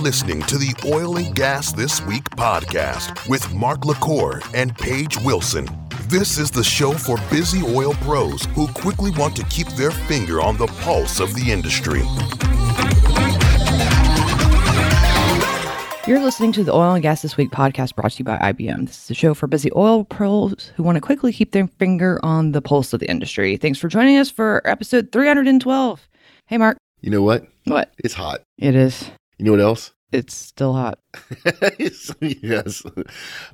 listening to the Oil and Gas This Week podcast with Mark LaCour and Paige Wilson. This is the show for busy oil pros who quickly want to keep their finger on the pulse of the industry. You're listening to the Oil and Gas This Week podcast brought to you by IBM. This is a show for busy oil pros who want to quickly keep their finger on the pulse of the industry. Thanks for joining us for episode 312. Hey, Mark. You know what? What? It's hot. It is. You know what else? It's still hot. yes.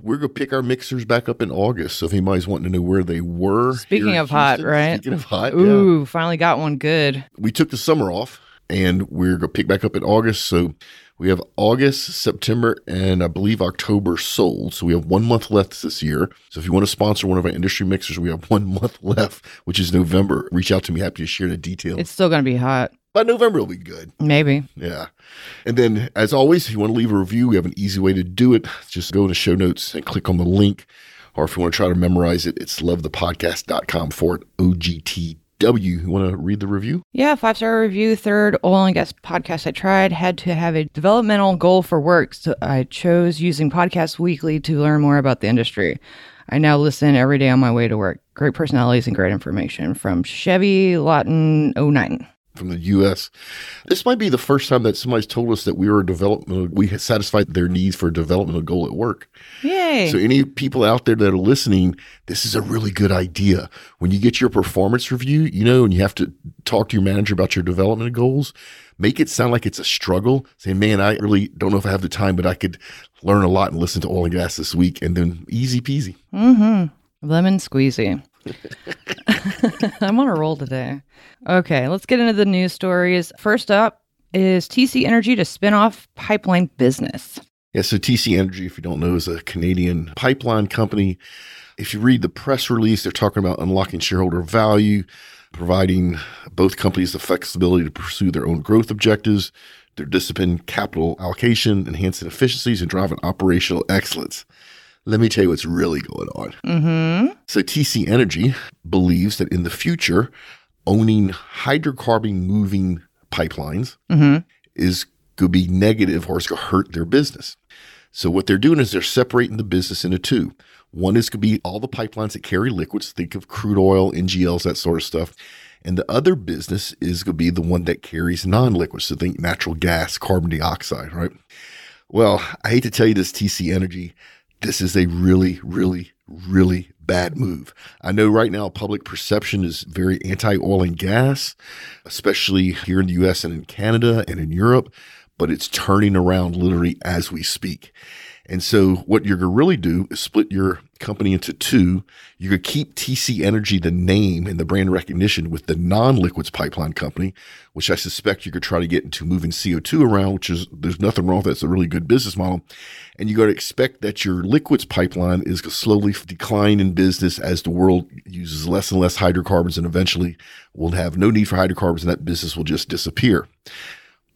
We're going to pick our mixers back up in August. So if anybody's wanting to know where they were. Speaking of hot, right? Speaking of hot, Ooh, yeah. finally got one good. We took the summer off and we're going to pick back up in August. So we have August, September, and I believe October sold. So we have one month left this year. So if you want to sponsor one of our industry mixers, we have one month left, which is November. Reach out to me. Happy to share the details. It's still going to be hot. By November, it'll be good. Maybe. Yeah. And then, as always, if you want to leave a review, we have an easy way to do it. Just go to show notes and click on the link. Or if you want to try to memorize it, it's lovethepodcast.com forward OGTW. You want to read the review? Yeah, five star review, third oil and gas podcast I tried. Had to have a developmental goal for work, so I chose using Podcast Weekly to learn more about the industry. I now listen every day on my way to work. Great personalities and great information from Chevy Lawton 09. From the U.S. This might be the first time that somebody's told us that we were a developmental, we had satisfied their needs for a developmental goal at work. Yay! So, any people out there that are listening, this is a really good idea. When you get your performance review, you know, and you have to talk to your manager about your development goals, make it sound like it's a struggle. Say, man, I really don't know if I have the time, but I could learn a lot and listen to oil and gas this week, and then easy peasy. Mm-hmm. Lemon squeezy. I'm on a roll today. Okay, let's get into the news stories. First up is TC Energy to spin off pipeline business. Yeah, so TC Energy, if you don't know, is a Canadian pipeline company. If you read the press release, they're talking about unlocking shareholder value, providing both companies the flexibility to pursue their own growth objectives, their disciplined capital allocation, enhancing efficiencies, and driving operational excellence. Let me tell you what's really going on. Mm-hmm. So, TC Energy believes that in the future, owning hydrocarbon moving pipelines Mm-hmm. is going to be negative or it's going to hurt their business. So what they're doing is they're separating the business into two. One is going to be all the pipelines that carry liquids, think of crude oil, NGLs, that sort of stuff. And the other business is going to be the one that carries non-liquids, so think natural gas, carbon dioxide, right? Well, I hate to tell you this, TC Energy, this is a really, really, really bad move. I know right now public perception is very anti oil and gas, especially here in the US and in Canada and in Europe, but it's turning around literally as we speak. And so what you're going to really do is split your company into two. Going to keep TC Energy, the name and the brand recognition with the non-liquids pipeline company, which I suspect you could try to get into moving CO2 around, which is, there's nothing wrong with that. It's a really good business model. And you got to expect that your liquids pipeline is going to slowly decline in business as the world uses less and less hydrocarbons and eventually will have no need for hydrocarbons and that business will just disappear.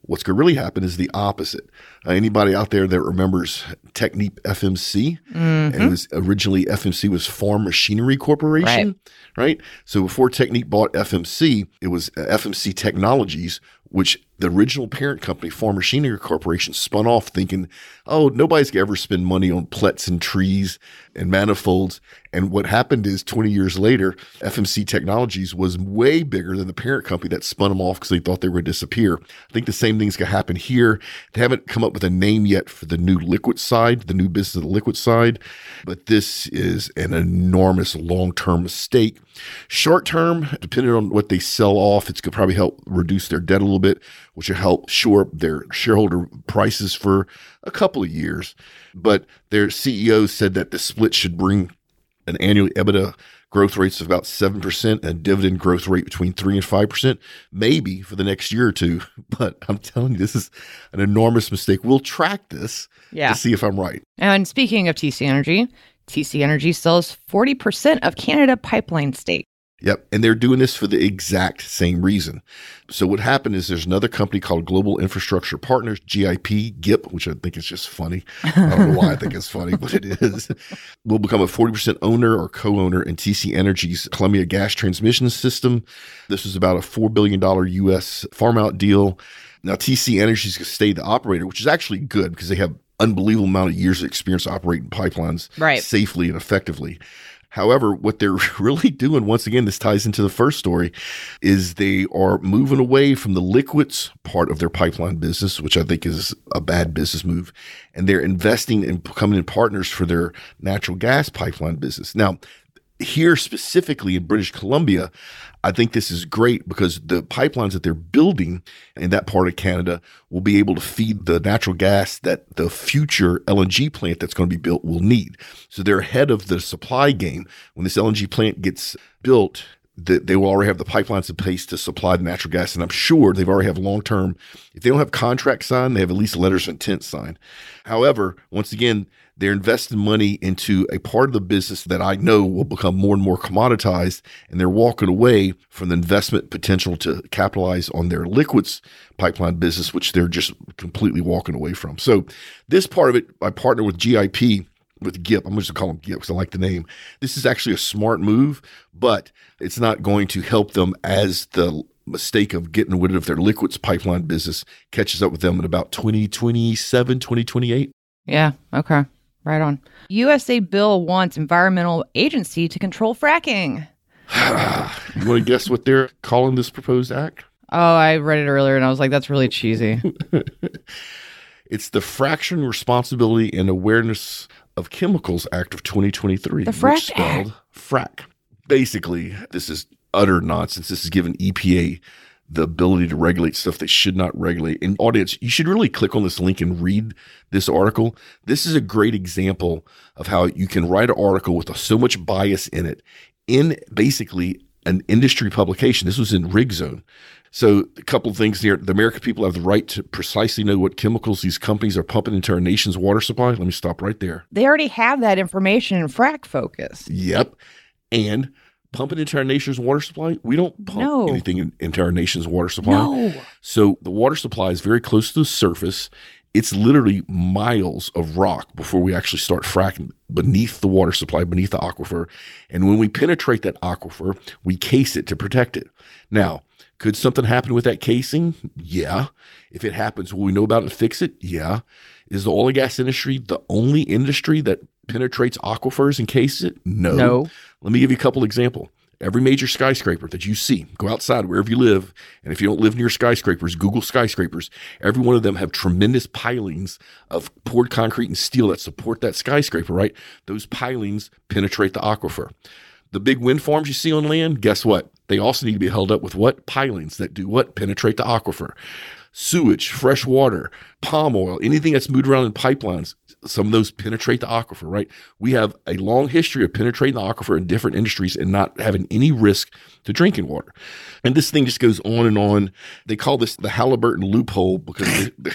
What's going to really happen is the opposite. Uh, anybody out there that remembers Technip FMC, and it was originally FMC was Farm Machinery Corporation, right? So before Technip bought FMC, it was uh, FMC Technologies, which the original parent company, Farm Machinery Corporation, spun off thinking, oh, nobody's gonna ever spend money on plets and trees and manifolds. And what happened is 20 years later, FMC Technologies was way bigger than the parent company that spun them off because they thought they were going to disappear. I think the same thing's going to happen here. They haven't come up with a name yet for the new liquid side, the new business of the liquid side, but this is an enormous long term mistake. Short term, depending on what they sell off, it's going to probably help reduce their debt a little bit, which will help shore up their shareholder prices for a couple of years. But their CEO said that the split should bring an annual EBITDA growth rates of about 7% and a dividend growth rate between 3 and 5%, maybe for the next year or two. But I'm telling you, this is an enormous mistake. We'll track this Yeah. to see if I'm right. And speaking of TC Energy, TC Energy sells 40% of Canada pipeline stake. Yep. And they're doing this for the exact same reason. So what happened is there's another company called Global Infrastructure Partners, GIP, GIP, which I think is just funny. I don't know why I think it's funny, but it is. Will become a 40% owner or co-owner in TC Energy's Columbia Gas Transmission System. This is about a $4 billion US farm out deal. Now, TC Energy is going to stay the operator, which is actually good because they have unbelievable amount of years of experience operating pipelines Right. safely and effectively. However, what they're really doing, once again, this ties into the first story, is they are moving away from the liquids part of their pipeline business, which I think is a bad business move, and they're investing in becoming in partners for their natural gas pipeline business. Now, here specifically in British Columbia, I think this is great because the pipelines that they're building in that part of Canada will be able to feed the natural gas that the future LNG plant that's going to be built will need. So they're ahead of the supply game. When this LNG plant gets built, they will already have the pipelines in place to supply the natural gas. And I'm sure they've already have long term, if they don't have contracts signed, they have at least letters of intent signed. However, once again, they're investing money into a part of the business that I know will become more and more commoditized, and they're walking away from the investment potential to capitalize on their liquids pipeline business, which they're just completely walking away from. So, this part of it, I partner with GIP with GIP. I'm just gonna call them GIP because I like the name. This is actually a smart move, but it's not going to help them as the mistake of getting rid of their liquids pipeline business catches up with them in about 2027, 2028. Yeah. Okay. Right on. USA bill wants environmental agency to control fracking. You want to guess what they're calling this proposed act? Oh, I read it earlier and I was like, that's really cheesy. It's the Fracturing Responsibility and Awareness of Chemicals Act of 2023. The which FRAC spelled frac. Basically, this is utter nonsense. This is giving EPA the ability to regulate stuff they should not regulate. And audience, you should really click on this link and read this article. This is a great example of how you can write an article with so much bias in it in basically an industry publication. This was in Rigzone. So a couple of things here. The American people have the right to precisely know what chemicals these companies are pumping into our nation's water supply. Let me stop right there. they already have that information in FracFocus. Yep. And pumping into our nation's water supply, we don't pump No. anything in- into our nation's water supply. No. So the water supply is very close to the surface. It's literally miles of rock before we actually start fracking beneath the water supply, beneath the aquifer. And when we penetrate that aquifer, we case it to protect it. Now, could something happen with that casing? Yeah. If it happens, will we know about it and fix it? Yeah. Is the oil and gas industry the only industry that penetrates aquifers and cases it? No. No. Let me give you a couple example. Every major skyscraper that you see, go outside wherever you live, and if you don't live near skyscrapers, Google skyscrapers. Every one of them have tremendous pilings of poured concrete and steel that support that skyscraper, right? Those pilings penetrate the aquifer. The big wind farms you see on land, guess what? They also need to be held up with what? Pilings that do what? Penetrate the aquifer. Sewage, fresh water, palm oil, anything that's moved around in pipelines, some of those penetrate the aquifer, right? We have a long history of penetrating the aquifer in different industries and not having any risk to drinking water. And this thing just goes on and on. They call this the Halliburton loophole because they,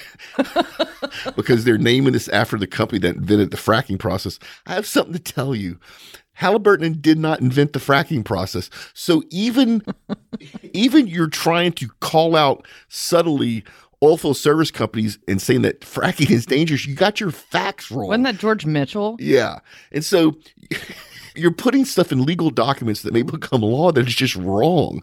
because they're naming this after the company that invented the fracking process. I have something to tell you. Halliburton did not invent the fracking process. So even even you're trying to call out subtly oilfield service companies and saying that fracking is dangerous, you got your facts wrong. Wasn't that George Mitchell? Yeah. And so you're putting stuff in legal documents that may become law that is just wrong.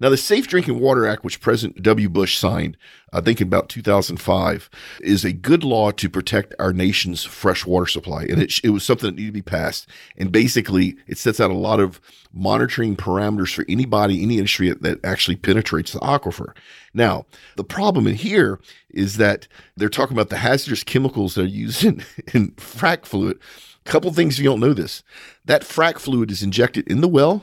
Now, the Safe Drinking Water Act, which President W. Bush signed, I think in about 2005, is a good law to protect our nation's fresh water supply. And it, it was something that needed to be passed. And basically, it sets out a lot of monitoring parameters for anybody, any industry that, that actually penetrates the aquifer. Now, the problem in here is that they're talking about the hazardous chemicals that are used in, in frac fluid. A Couple things you don't know this. That frac fluid is injected in the well.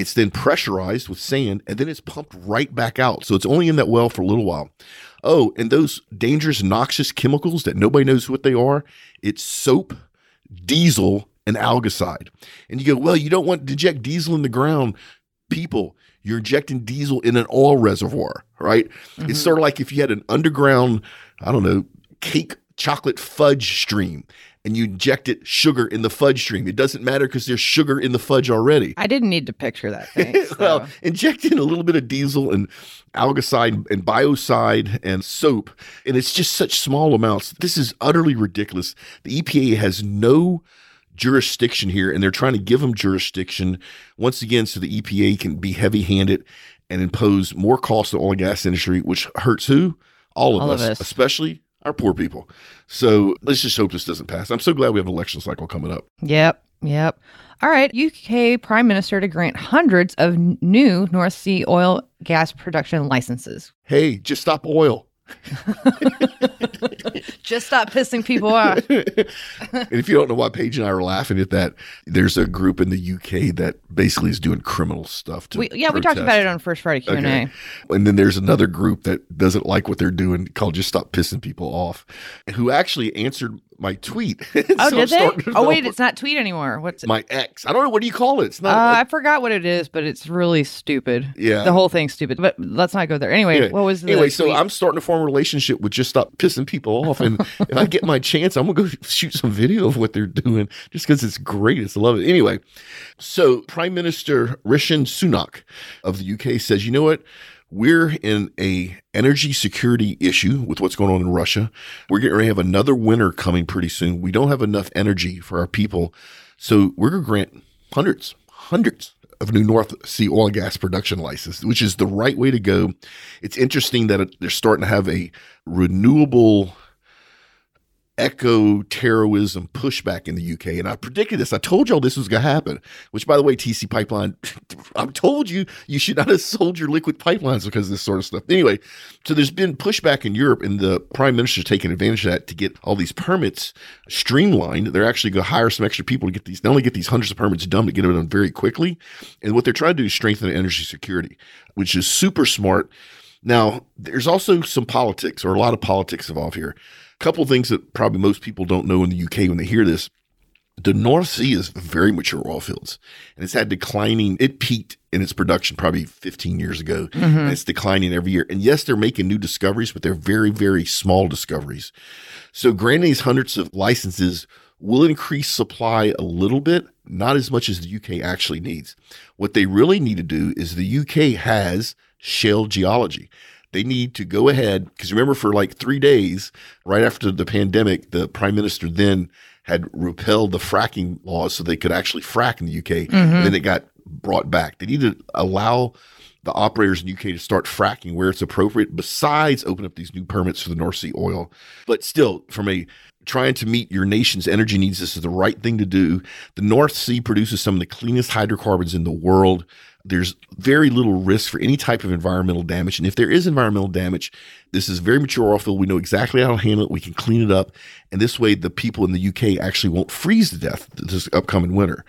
It's then pressurized with sand and then it's pumped right back out. So it's only in that well for a little while. Oh, and those dangerous, noxious chemicals that nobody knows what they are, it's soap, diesel, and algicide. And you go, well, you don't want to inject diesel in the ground. People, you're injecting diesel in an oil reservoir, right? It's mm-hmm. sort of like if you had an underground, I don't know, cake chocolate fudge stream and you injected sugar in the fudge stream. It doesn't matter because there's sugar in the fudge already. I didn't need to picture that. Thanks. well, though. injecting a little bit of diesel and algicide and biocide and soap, and it's just such small amounts. This is utterly ridiculous. The EPA has no jurisdiction here, and they're trying to give them jurisdiction once again so the EPA can be heavy handed and impose more costs on the oil and gas industry, which hurts who? All of, All us, of us. especially our poor people. So let's just hope this doesn't pass. I'm so glad we have an election cycle coming up. Yep, yep. All right, UK Prime Minister to grant hundreds of new North Sea oil gas production licenses. Hey, just stop oil. Just stop pissing people off. and if you don't know why Paige and I are laughing at that, there's a group in the UK that basically is doing criminal stuff. To We, yeah, we talked about it on First Friday Q and Okay. A. And then there's another group that doesn't like what they're doing called Just Stop Pissing People Off, who actually answered my tweet. Oh, So I'm did they? Oh, wait, it's not tweet anymore. What's it? my ex. I don't know. What do you call it? It's Uh, not. I forgot what it is, but it's really stupid. Yeah. the whole thing's stupid. But let's not go there. Anyway, Anyway, what was the anyway, so tweet? I'm starting to form a relationship with just stop pissing people off, and if I get my chance, I'm gonna go shoot some video of what they're doing just because it's great. It's I love it. Anyway, so Prime Minister Rishi Sunak of the UK says, you know what? We're in a energy security issue with what's going on in Russia. We're getting ready to have another winter coming pretty soon. We don't have enough energy for our people, so we're gonna grant hundreds, hundreds of new North Sea oil and gas production licenses, which is the right way to go. It's interesting that they're starting to have a renewable eco terrorism pushback in the UK. And I predicted this. I told y'all this was going to happen, which, by the way, TC Pipeline, I've told you you should not have sold your liquid pipelines because of this sort of stuff. Anyway, so there's been pushback in Europe, and the prime minister's taking advantage of that to get all these permits streamlined. They're actually going to hire some extra people to get these, not only get these hundreds of permits done, but get them done very quickly. And what they're trying to do is strengthen energy security, which is super smart. Now, there's also some politics or a lot of politics involved here. Couple things that probably most people don't know in the UK when they hear this. The North Sea is very mature oil fields and it's had declining. It peaked in its production probably 15 years ago and it's declining every year. And yes, they're making new discoveries, but they're very, very small discoveries. So granting these hundreds of licenses will increase supply a little bit, not as much as the UK actually needs. What they really need to do is the UK has shale geology. They need to go ahead because remember, for like three days right after the pandemic, the prime minister then had repealed the fracking laws so they could actually frack in the UK, and mm-hmm. then it got brought back. They need to allow the operators in the UK to start fracking where it's appropriate, besides open up these new permits for the North Sea oil. But still, from a trying to meet your nation's energy needs, this is the right thing to do. The North Sea produces some of the cleanest hydrocarbons in the world. There's very little risk for any type of environmental damage. And if there is environmental damage, this is very mature oil field. We know exactly how to handle it. We can clean it up. And this way, the people in the UK actually won't freeze to death this upcoming winter.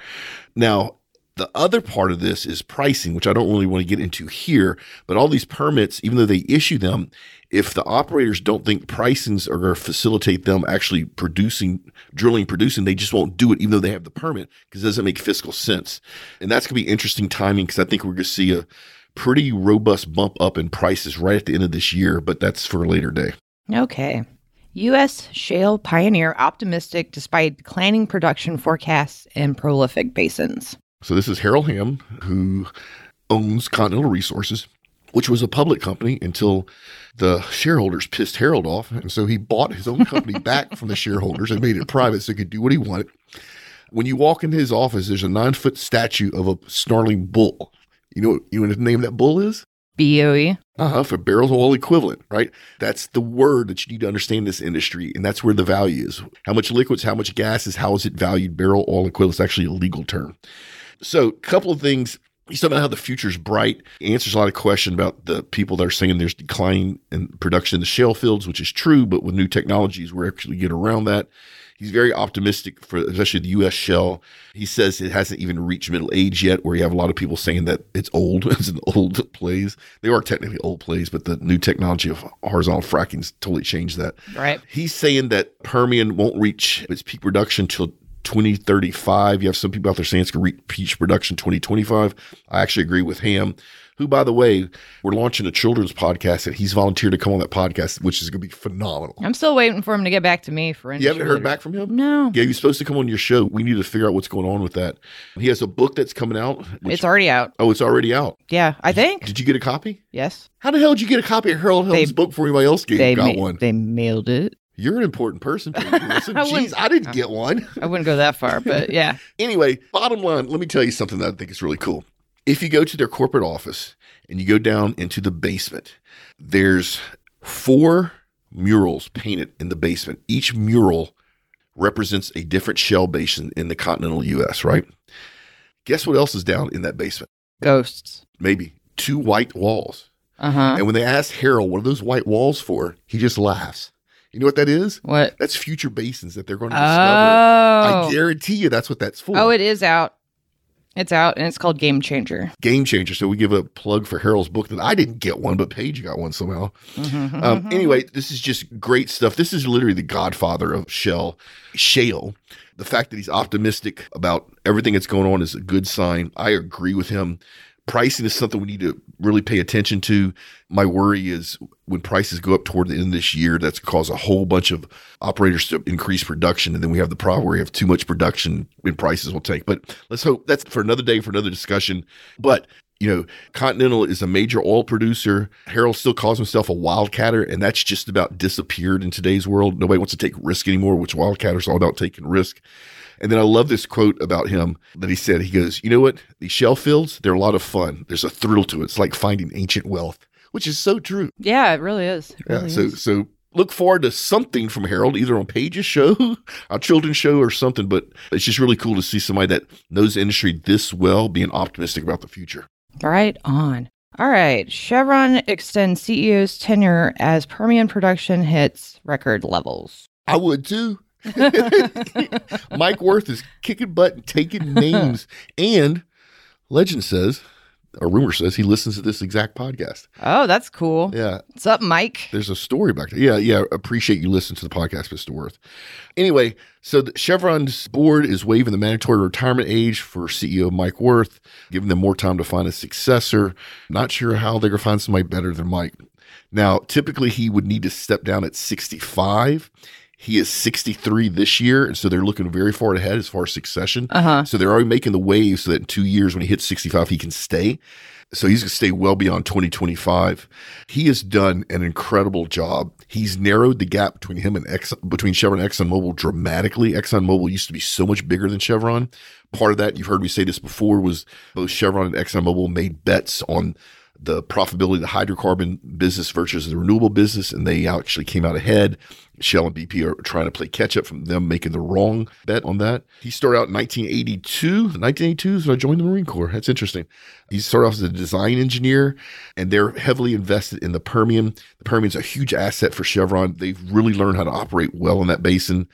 Now, the other part of this is pricing, which I don't really want to get into here. But all these permits, even though they issue them, if the operators don't think pricings are going to facilitate them actually producing, drilling, producing, they just won't do it, even though they have the permit, because it doesn't make fiscal sense. And that's going to be interesting timing because I think we're going to see a pretty robust bump up in prices right at the end of this year, but that's for a later day. Okay. U.S. shale pioneer optimistic despite declining production forecasts in prolific basins. So this is Harold Hamm, who owns Continental Resources, which was a public company until the shareholders pissed Harold off. And so he bought his own company back from the shareholders and made it private so he could do what he wanted. When you walk into his office, there's a nine foot statue of a snarling bull. You know, you know what the name of that bull is? BOE. Uh-huh, for barrels of oil equivalent, right? That's the word that you need to understand this industry, and that's where the value is. How much liquids, how much gas is, how is it valued? Barrel oil equivalent is actually a legal term. So, a couple of things. He's talking about how the future is bright. He answers a lot of questions about the people that are saying there's decline in production in the shale fields, which is true, but with new technologies, we're actually get around that. He's very optimistic for especially the U.S. shell. He says it hasn't even reached middle age yet, where you have a lot of people saying that it's old. it's an old plays. They are technically old plays, but the new technology of horizontal fracking's totally changed that. Right. He's saying that Permian won't reach its peak production till 2035. You have some people out there saying it's going to reach production 2025. I actually agree with Hamm, who, by the way, we're launching a children's podcast and he's volunteered to come on that podcast, which is going to be phenomenal. I'm still waiting for him to get back to me for You haven't heard back from him? No. Yeah, he was supposed to come on your show. We need to figure out what's going on with that. He has a book that's coming out. which- It's already out. oh, it's already out. Yeah, I think. Did you get a copy? Yes. How the hell did you get a copy of Harold Hamm's They- book before anybody else gave, They got ma- one? they mailed it. You're an important person. Peyton Wilson. I Jeez, I didn't get one. I wouldn't go that far, but yeah. Anyway, bottom line, let me tell you something that I think is really cool. If you go to their corporate office and you go down into the basement, there's four murals painted in the basement. Each mural represents a different shell basin in the continental US, right? Guess what else is down in that basement? Ghosts. Maybe two white walls. Uh huh. And when they ask Harold, what are those white walls for? He just laughs. You know what that is? What? That's future basins that they're going to Oh. discover. I guarantee you that's what that's for. oh, it is out. It's out, and it's called Game Changer. Game changer. So we give a plug for Harold's book that I didn't get one, but Paige got one somehow. Mm-hmm. Um, anyway, this is just great stuff. This is literally the godfather of shell, shale. The fact that he's optimistic about everything that's going on is a good sign. I agree with him. Pricing is something we need to really pay attention to. My worry is when prices go up toward the end of this year, that's cause a whole bunch of operators to increase production, and then we have the problem where we have too much production and prices will take. But let's hope that's for another day for another discussion. But you know, Continental is a major oil producer. Harold still calls himself a wildcatter, and that's just about disappeared in today's world. Nobody wants to take risk anymore, which wildcatters all about taking risk. And then I love this quote about him that he said. He goes, "You know what? These shell fields, they're a lot of fun. There's a thrill to it. It's like finding ancient wealth." Which is so true. Yeah, it really is. It Yeah. really So is. so look forward to something from Harold, either on Paige's show, our children's show, or something. But it's just really cool to see somebody that knows the industry this well being optimistic about the future. Right on. All right. Chevron extends CEO's tenure as Permian production hits record levels. I would too. Mike Wirth is kicking butt and taking names. and legend says, or rumor says, he listens to this exact podcast. Oh, that's cool. Yeah. What's up, Mike? There's a story back there. Yeah, yeah. Appreciate you listening to the podcast, Mr. Wirth. Anyway, so the Chevron's board is waiving the mandatory retirement age for CEO Mike Wirth, giving them more time to find a successor. Not sure how they're going to find somebody better than Mike. Now, typically he would need to step down at 65. He is 63 this year, and so they're looking very far ahead as far as succession. Uh huh. So they're already making the wave so that in two years, when he hits 65, he can stay. So he's going to stay well beyond 2025. He has done an incredible job. He's narrowed the gap between him and Exxon, between Chevron and ExxonMobil dramatically. ExxonMobil used to be so much bigger than Chevron. Part of that, you've heard me say this before, was both Chevron and ExxonMobil made bets on the profitability of the hydrocarbon business versus the renewable business, and they actually came out ahead. Shell and BP are trying to play catch up from them making the wrong bet on that. He started out in 1982. 1982 is when I joined the Marine Corps. That's interesting. He started off as a design engineer, and they're heavily invested in the Permian. The Permian's a huge asset for Chevron. They've really learned how to operate well in that basin.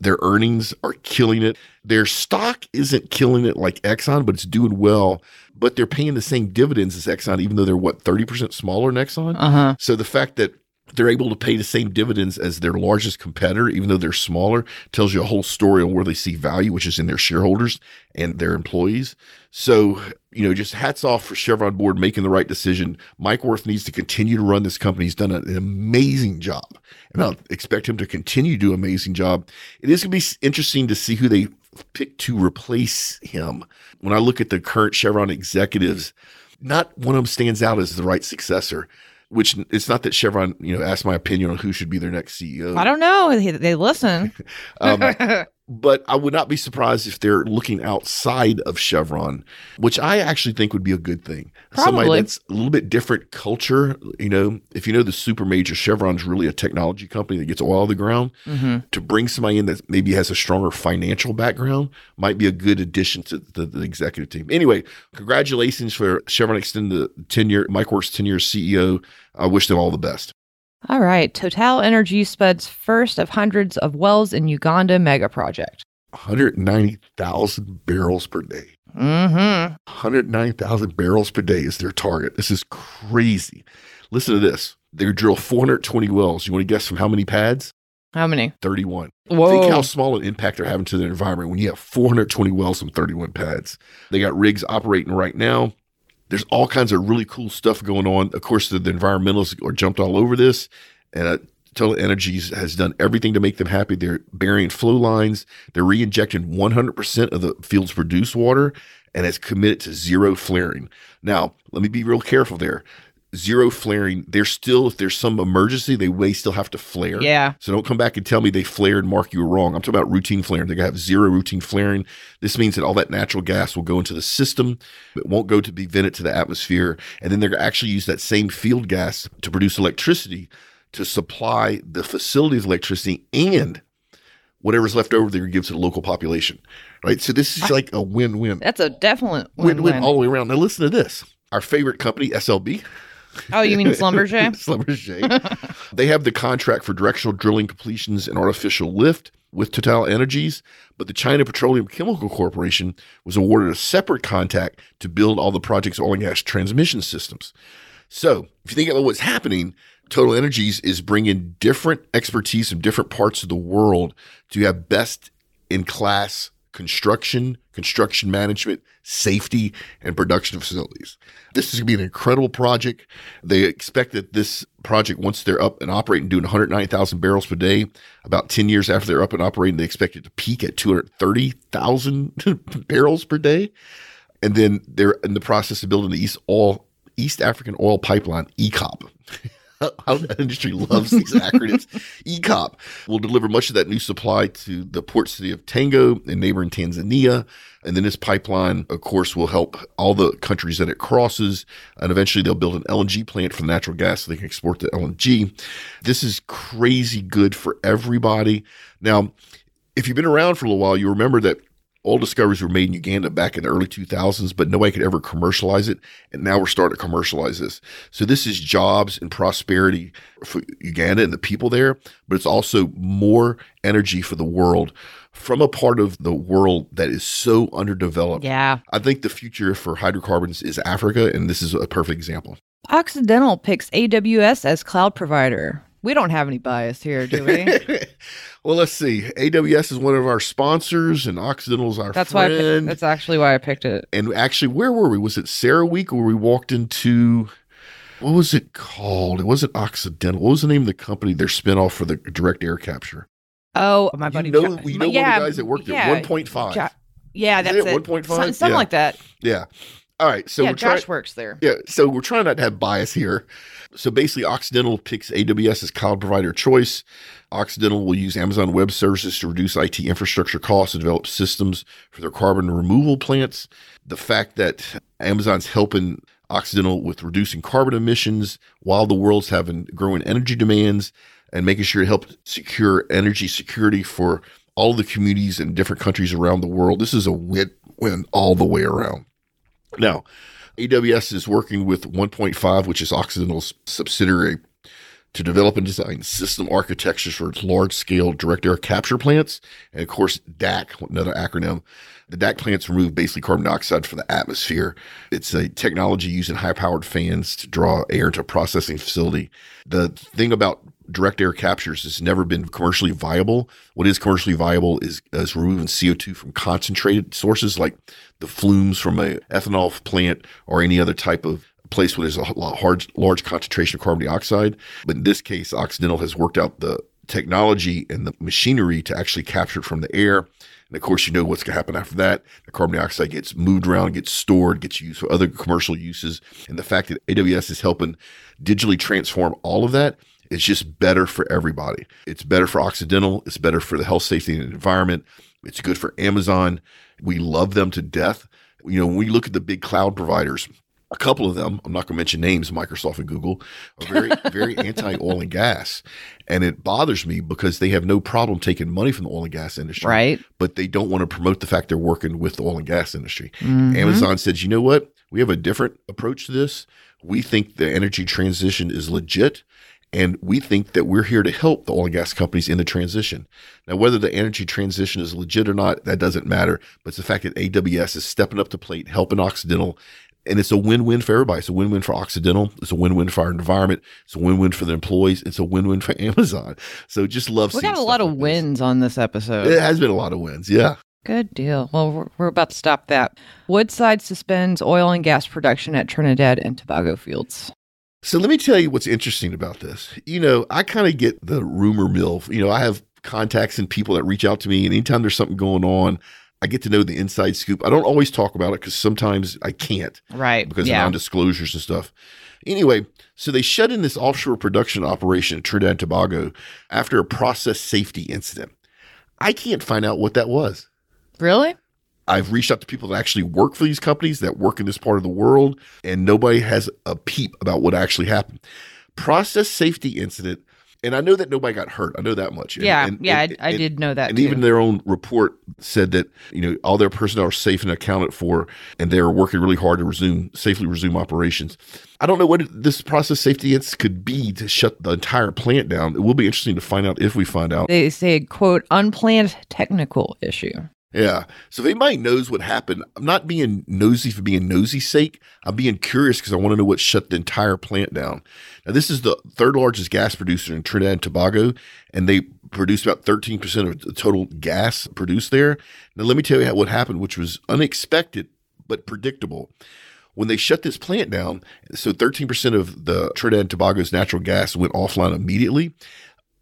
Their earnings are killing it. Their stock isn't killing it like Exxon, but it's doing well. But they're paying the same dividends as Exxon, even though they're what, 30% smaller than Exxon? Uh huh. So the fact that they're able to pay the same dividends as their largest competitor, even though they're smaller, tells you a whole story on where they see value, which is in their shareholders and their employees. So, you know, just hats off for Chevron board making the right decision. Mike Wirth needs to continue to run this company. He's done an amazing job, and I'll expect him to continue to do an amazing job. It is going to be interesting to see who they pick to replace him. When I look at the current Chevron executives, not one of them stands out as the right successor which it's not that Chevron, you know, asked my opinion on who should be their next CEO. I don't know. They, they listen. Um, but I would not be surprised if they're looking outside of Chevron, which I actually think would be a good thing. Somebody Probably. that's a little bit different culture. You know, if you know the super major, Chevron's really a technology company that gets oil out of the ground. hmm To bring somebody in that maybe has a stronger financial background might be a good addition to the, the executive team. Anyway, congratulations for Chevron extending the tenure, Mike Wirth's tenure as CEO. I wish them all the best. All right. Total Energy spuds first of hundreds of wells in Uganda mega project. 190,000 barrels per day. Mm-hmm. 109,000 barrels per day is their target. This is crazy. Listen to this. They drill 420 wells. You want to guess from how many pads? How many? 31. Whoa. Think how small an impact they're having to the environment when you have 420 wells from 31 pads. They got rigs operating right now. There's all kinds of really cool stuff going on. Of course, the, the environmentalists are jumped all over this. And uh, Total Energies has done everything to make them happy. They're burying flow lines. They're re-injecting 100% of the field's produced water and has committed to zero flaring. Now, let me be real careful there. Zero flaring. They're still, if there's some emergency, they may still have to flare. Yeah. So don't come back and tell me they flared mark you were wrong. I'm talking about routine flaring. They're going to have zero routine flaring. This means that all that natural gas will go into the system. It won't go to be vented to the atmosphere. And then they're going to actually use that same field gas to produce electricity to supply the facility's electricity and whatever's left over, they're going to give to the local population. Right. So this is ah. like a win win. That's a definite win-win. win all the way around. Now listen to this. Our favorite company, SLB, oh, you mean Schlumberger? Schlumberger. they have the contract for directional drilling completions and artificial lift with Total Energies, but the China Petroleum Chemical Corporation was awarded a separate contract to build all the project's oil and gas transmission systems. So, if you think about what's happening, Total Energies is bringing different expertise from different parts of the world to have best in class construction, construction management, safety, and production facilities. This is going to be an incredible project. They expect that this project, once they're up and operating, doing 109,000 barrels per day, about 10 years after they're up and operating, they expect it to peak at 230,000 barrels per day. And then they're in the process of building the East Oil, East African Oil Pipeline, ECOP. How the industry loves these acronyms. ECOP will deliver much of that new supply to the port city of Tanga in neighboring Tanzania. And then this pipeline, of course, will help all the countries that it crosses. And eventually they'll build an LNG plant for the natural gas so they can export the LNG. This is crazy good for everybody. Now, if you've been around for a little while, you remember that oil discoveries were made in Uganda back in the early 2000s, but nobody could ever commercialize it. And now we're starting to commercialize this. So this is jobs and prosperity for Uganda and the people there, but it's also more energy for the world from a part of the world that is so underdeveloped. Yeah. I think the future for hydrocarbons is Africa, and this is a perfect example. Occidental picks AWS as cloud provider. We don't have any bias here, do we? well, let's see. AWS is one of our sponsors, and Occidental's is our that's why. I picked, that's actually why I picked it. and actually, where were we? Was it CERAWeek where we walked into what was it called? It wasn't Occidental. What was the name of the company? Their spinoff for the direct air capture. Oh, oh my buddy. you know, Jo- we know yeah, one of the guys that worked yeah, there. One point five. Jo- yeah, that's it it. 1.5? Something Yeah. like that. Yeah. All right. So yeah, we're trying. Josh works there. Yeah, so we're trying not to have bias here. So basically, Occidental picks AWS as cloud provider choice. Occidental will use Amazon Web Services to reduce IT infrastructure costs and develop systems for their carbon removal plants. The fact that Amazon's helping Occidental with reducing carbon emissions while the world's having growing energy demands and making sure it helps secure energy security for all the communities in different countries around the world. This is a win win all the way around. Now, AWS is working with 1.5, which is Occidental's subsidiary, to develop and design system architectures for large scale direct air capture plants. And of course, DAC, another acronym. The DAC plants remove basically carbon dioxide from the atmosphere. It's a technology using high powered fans to draw air to a processing facility. The thing about direct air captures has never been commercially viable. What is commercially viable is, is removing CO2 from concentrated sources like the flumes from a ethanol plant or any other type of place where there's a large, large concentration of carbon dioxide. But in this case, Occidental has worked out the technology and the machinery to actually capture it from the air. And of course, you know what's going to happen after that. The carbon dioxide gets moved around, gets stored, gets used for other commercial uses. And the fact that AWS is helping digitally transform all of that it's just better for everybody. It's better for Occidental. It's better for the health, safety, and environment. It's good for Amazon. We love them to death. You know, when we look at the big cloud providers, a couple of them, I'm not going to mention names, Microsoft and Google, are very, very anti oil and gas. And it bothers me because they have no problem taking money from the oil and gas industry. Right. But they don't want to promote the fact they're working with the oil and gas industry. Mhm. Amazon says, you know what? We have a different approach to this. We think the energy transition is legit. And we think that we're here to help the oil and gas companies in the transition. Now, whether the energy transition is legit or not, that doesn't matter. But it's the fact that AWS is stepping up to plate, helping Occidental. And it's a win win for everybody. It's a win win for Occidental. It's a win win for our environment. It's a win win for the employees. It's a win win for Amazon. So just love We got a lot of like this. wins on this episode. It has been a lot of wins. Yeah. Good deal. Well, we're, we're about to stop that. Woodside suspends oil and gas production at Trinidad and Tobago fields. So let me tell you what's interesting about this. You know, I kind of get the rumor mill. You know, I have contacts and people that reach out to me, and anytime there's something going on, I get to know the inside scoop. I don't always talk about it because sometimes I can't Right. because yeah. of non-disclosures and stuff. Anyway, so they shut in this offshore production operation in Trinidad and Tobago after a process safety incident. I can't find out what that was. really? I've reached out to people that actually work for these companies that work in this part of the world, and nobody has a peep about what actually happened. Process safety incident, and I know that nobody got hurt. I know that much. And- Yeah. and- yeah. and- I, I did know that and too. even their own report said that you know all their personnel are safe and accounted for, and they're working really hard to resume safely resume operations. I don't know what this process safety incident could be to shut the entire plant down. It will be interesting to find out if we find out. they say, quote, unplanned technical issue. Yeah. So if anybody knows what happened, I'm not being nosy for being nosy's sake. I'm being curious because I want to know what shut the entire plant down. Now, this is the third largest gas producer in Trinidad and Tobago, and they produce about 13% of the total gas produced there. Now, let me tell you what happened, which was unexpected but predictable. When they shut this plant down, so 13% of the Trinidad and Tobago's natural gas went offline immediately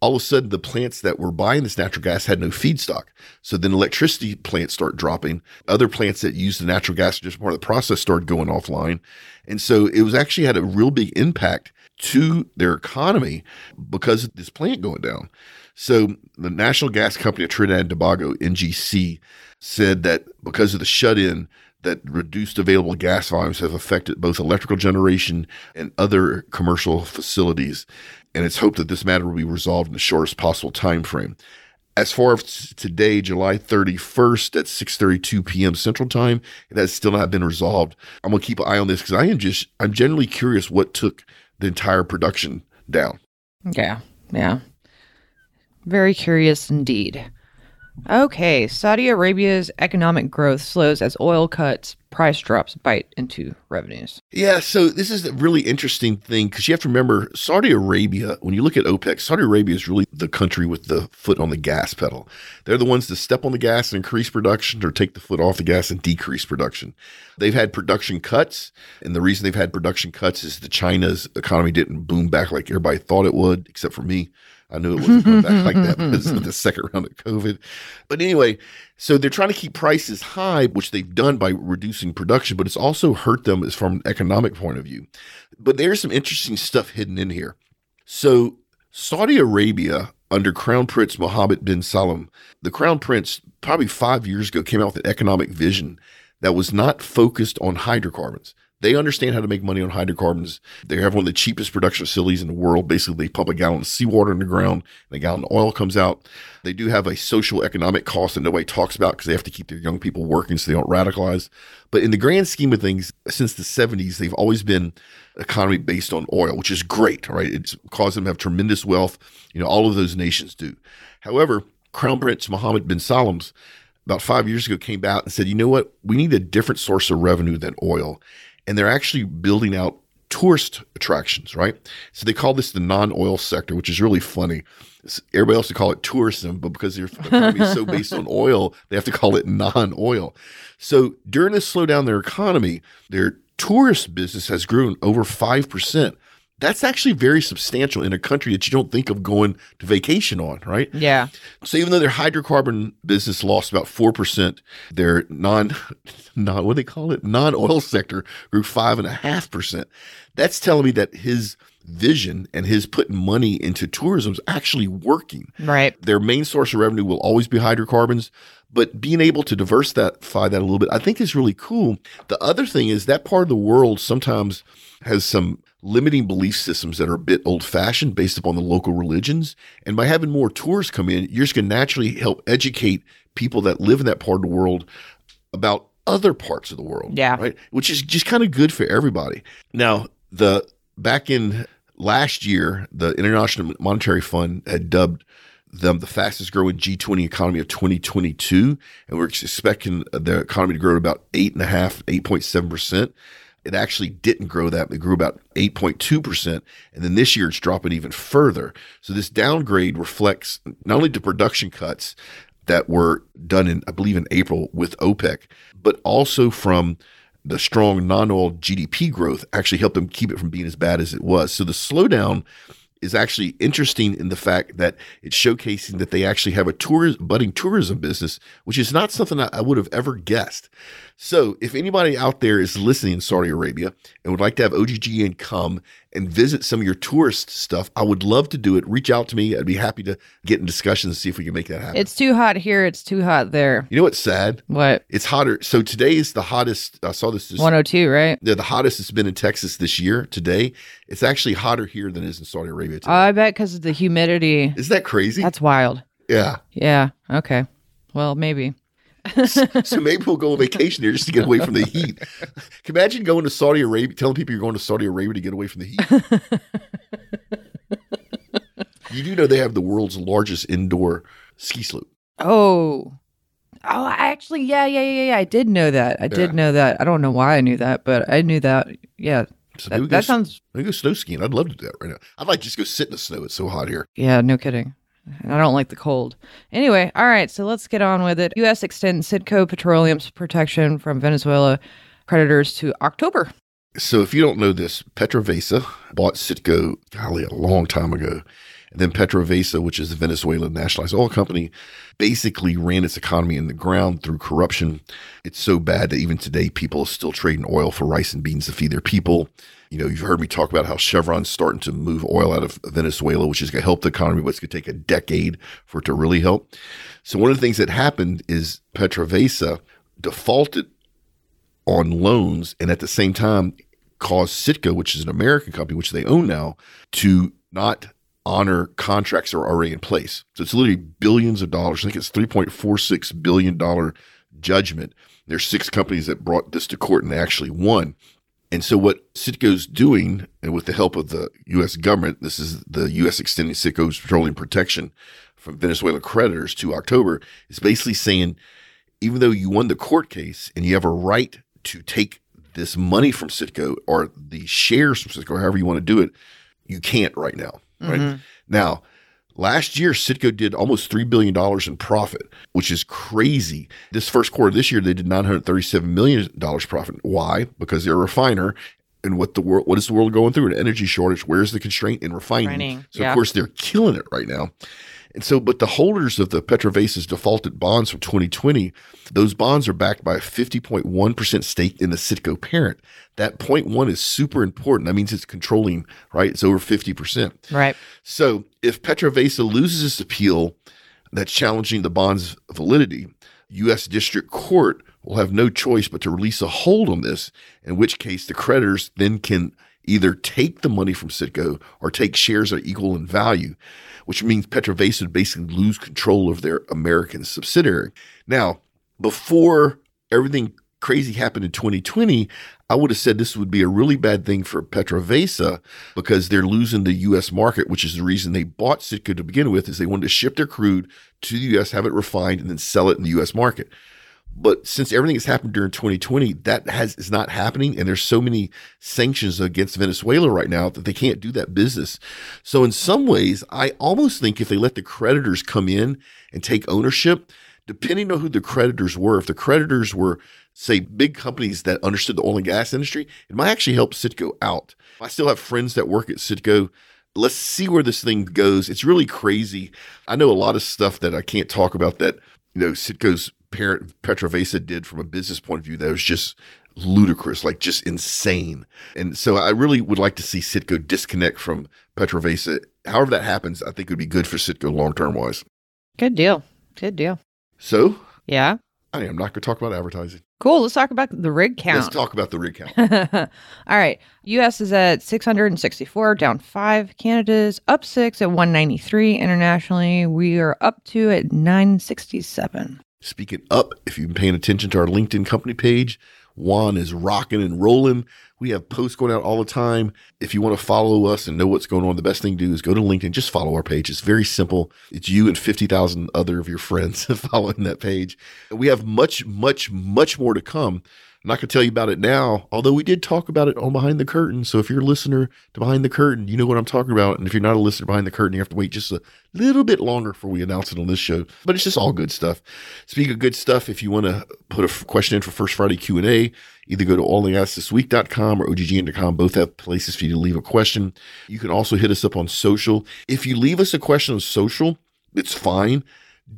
all of a sudden the plants that were buying this natural gas had no feedstock. So then electricity plants start dropping. Other plants that use the natural gas just part of the process started going offline. And so it was actually had a real big impact to their economy because of this plant going down. So the National Gas Company of Trinidad and Tobago, NGC, said that because of the shut-in, that reduced available gas volumes have affected both electrical generation and other commercial facilities. And it's hoped that this matter will be resolved in the shortest possible time frame. As far as today, July 31st at 6:32 p.m. Central Time, it has still not been resolved. I'm gonna keep an eye on this because I am just I'm generally curious what took the entire production down. Yeah. Yeah. Very curious indeed. Okay. Saudi Arabia's economic growth slows as oil cuts, price drops bite into revenues. Yeah, so this is a really interesting thing because you have to remember Saudi Arabia, when you look at OPEC, Saudi Arabia is really the country with the foot on the gas pedal. They're the ones to step on the gas and increase production or take the foot off the gas and decrease production. They've had production cuts, and the reason they've had production cuts is that China's economy didn't boom back like everybody thought it would, except for me. I knew it wasn't coming back like that because of the second round of COVID. But anyway, so they're trying to keep prices high, which they've done by reducing production, but it's also hurt them as from an economic point of view. But there's some interesting stuff hidden in here. So Saudi Arabia under Crown Prince Mohammed bin Salman, the Crown Prince probably five years ago came out with an economic vision that was not focused on hydrocarbons. They understand how to make money on hydrocarbons. They have one of the cheapest production facilities in the world. Basically, they pump a gallon of seawater in the ground, and a gallon of oil comes out. They do have a social economic cost that nobody talks about because they have to keep their young people working so they don't radicalize. But in the grand scheme of things, since the 70s, they've always been economy based on oil, which is great, right? It's caused them to have tremendous wealth. You know, all of those nations do. However, Crown Prince Mohammed bin Salman's about five years ago came out and said, you know what? We need a different source of revenue than oil. And they're actually building out tourist attractions, right? So they call this the non-oil sector, which is really funny. Everybody else would call it tourism, but because their economy is so based on oil, they have to call it non-oil. So during this slowdown in their economy, their tourist business has grown over five percent. That's actually very substantial in a country that you don't think of going to vacation on, right? Yeah. So even though their hydrocarbon business lost about four percent, their non, non what do they call it, non-oil sector grew five and a half percent. That's telling me that his vision and his putting money into tourism is actually working. Right. Their main source of revenue will always be hydrocarbons, but being able to diversify that a little bit, I think is really cool. The other thing is that part of the world sometimes has some limiting belief systems that are a bit old fashioned based upon the local religions. And by having more tourists come in, you're just going to naturally help educate people that live in that part of the world about other parts of the world. Yeah. Right. Which is just kind of good for everybody. Now, the back in last year, the International Monetary Fund had dubbed them the fastest growing G20 economy of 2022. And we're expecting the economy to grow at about eight and a half, 8.7%. It actually didn't grow that. It grew about 8.2%. And then this year it's dropping even further. So this downgrade reflects not only the production cuts that were done in, I believe, in April with OPEC, but also from the strong non-oil GDP growth actually helped them keep it from being as bad as it was. So the slowdown is actually interesting in the fact that it's showcasing that they actually have a budding tourism business, which is not something I would have ever guessed. So, if anybody out there is listening in Saudi Arabia and would like to have OGGN come and visit some of your tourist stuff, I would love to do it. Reach out to me. I'd be happy to get in discussions and see if we can make that happen. It's too hot here. It's too hot there. you know what's sad? What? It's hotter. So today is the hottest. I saw this. this 102, right? yeah, the hottest it's been in Texas this year. Today, it's actually hotter here than it is in Saudi Arabia. Today. Oh, I bet because of the humidity. Isn't that crazy? That's wild. yeah. Yeah. Okay. Well, maybe. So maybe we'll go on vacation there just to get away from the heat. Can you imagine going to Saudi Arabia, telling people you're going to Saudi Arabia to get away from the heat? you do know they have the world's largest indoor ski slope. Oh. Oh, I actually, yeah, yeah, yeah, yeah. I did know that. I did know that. I don't know why I knew that, but I knew that. Yeah. So That, we that go, sounds, maybe go snow skiing. I'd love to do that right now. I'd like to just go sit in the snow. It's so hot here. yeah, no kidding. I don't like the cold. Anyway, all right, so let's get on with it. U.S. extends Citgo Petroleum's protection from Venezuela creditors to October. So if you don't know this, PDVSA bought Citgo, golly, a long time ago. And then PDVSA, which is the Venezuelan nationalized oil company, basically ran its economy in the ground through corruption. It's so bad that even today people are still trading oil for rice and beans to feed their people. You know, you've heard me talk about how Chevron's starting to move oil out of Venezuela, which is going to help the economy, but it's going to take a decade for it to really help. So one of the things that happened is PDVSA defaulted on loans and at the same time caused Citgo, which is an American company, which they own now, to not honor contracts that are already in place. So it's literally billions of dollars. I think it's $3.46 billion judgment. There's six companies that brought this to court and they actually won. And so what Citgo's doing, and with the help of the U.S. government, this is the U.S. extending Citgo's petroleum protection from Venezuelan creditors to October, is basically saying, even though you won the court case and you have a right to take this money from Citgo or the shares from Citgo, however you want to do it, you can't right now. Right mm-hmm. now, last year Citgo did almost three billion dollars in profit, which is crazy. This first quarter this year, they did nine hundred thirty-seven million dollars profit. Why? Because they're a refiner. And what the world, what is the world going through? An energy shortage. Where's the constraint in refining? Refining, So yeah. of course they're killing it right now. And so, but the holders of the PDVSA's defaulted bonds from 2020, those bonds are backed by a 50.1% stake in the Citgo parent. That 0.1 is super important. That means it's controlling, right? It's over 50%. Right. So if PDVSA loses this appeal that's challenging the bond's validity, U.S. District Court will have no choice but to release a hold on this, in which case the creditors then can either take the money from Citgo or take shares that are equal in value, which means PDVSA would basically lose control of their American subsidiary. Now, before everything crazy happened in 2020, I would have said this would be a really bad thing for PDVSA because they're losing the U.S. market, which is the reason they bought Citgo to begin with, is they wanted to ship their crude to the U.S., have it refined, and then sell it in the U.S. market. But since everything has happened during 2020, that has is not happening, and there's so many sanctions against Venezuela right now that they can't do that business. So in some ways, I almost think if they let the creditors come in and take ownership, depending on who the creditors were, if the creditors were say big companies that understood the oil and gas industry, it might actually help Citgo out. I still have friends that work at Citgo. Let's see where this thing goes. It's really crazy. I know a lot of stuff that I can't talk about that, you know, parent PDVSA did from a business point of view that was just ludicrous, like just insane. And so I really would like to see Citgo disconnect from PDVSA. However that happens, I think it would be good for Citgo long term wise. Good deal. Good deal. So Yeah. I am not going to talk about advertising. Cool. Let's talk about the rig count. Let's talk about the rig count. All right. US is at 664, down five. Canada's up six at 193. Internationally, we are up to at 967. Speaking up, if you've been paying attention to our LinkedIn company page, Juan is rocking and rolling. We have posts going out all the time. If you want to follow us and know what's going on, the best thing to do is go to LinkedIn. Just follow our page. It's very simple. It's you and 50,000 other of your friends following that page. We have much, much, much more to come I'm not going to tell you about it now, although we did talk about it on Behind the Curtain. So if you're a listener to Behind the Curtain, you know what I'm talking about. And if you're not a listener behind the curtain, you have to wait just a little bit longer before we announce it on this show. But it's just all good stuff. Speaking of good stuff, if you want to put a question in for First Friday Q&A, either go to oilandgasthisweek.com or oggn.com. Both have places for you to leave a question. You can also hit us up on social. If you leave us a question on social, it's fine.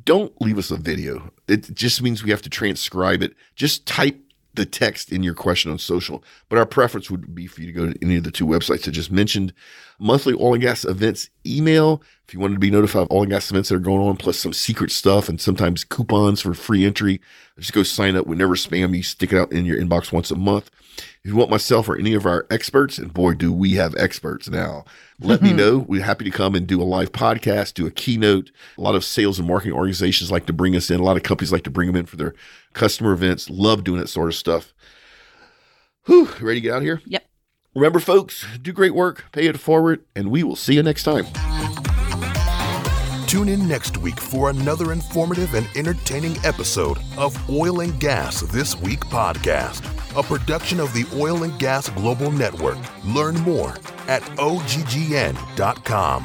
Don't leave us a video. It just means we have to transcribe it. Just type the text in your question on social. But our preference would be for you to go to any of the two websites I just mentioned. Monthly oil and gas events email. If you wanted to be notified of oil and gas events that are going on, plus some secret stuff and sometimes coupons for free entry, just go sign up. We never spam you. Stick it out in your inbox once a month. If you want myself or any of our experts, and boy, do we have experts now, let me mm-hmm. know. We're happy to come and do a live podcast, do a keynote. A lot of sales and marketing organizations like to bring us in. A lot of companies like to bring them in for their customer events. Love doing that sort of stuff. Whew, ready to get out of here? Yep. Remember, folks, do great work, pay it forward, and we will see you next time. Tune in next week for another informative and entertaining episode of Oil and Gas This Week podcast, a production of the Oil and Gas Global Network. Learn more at oggn.com.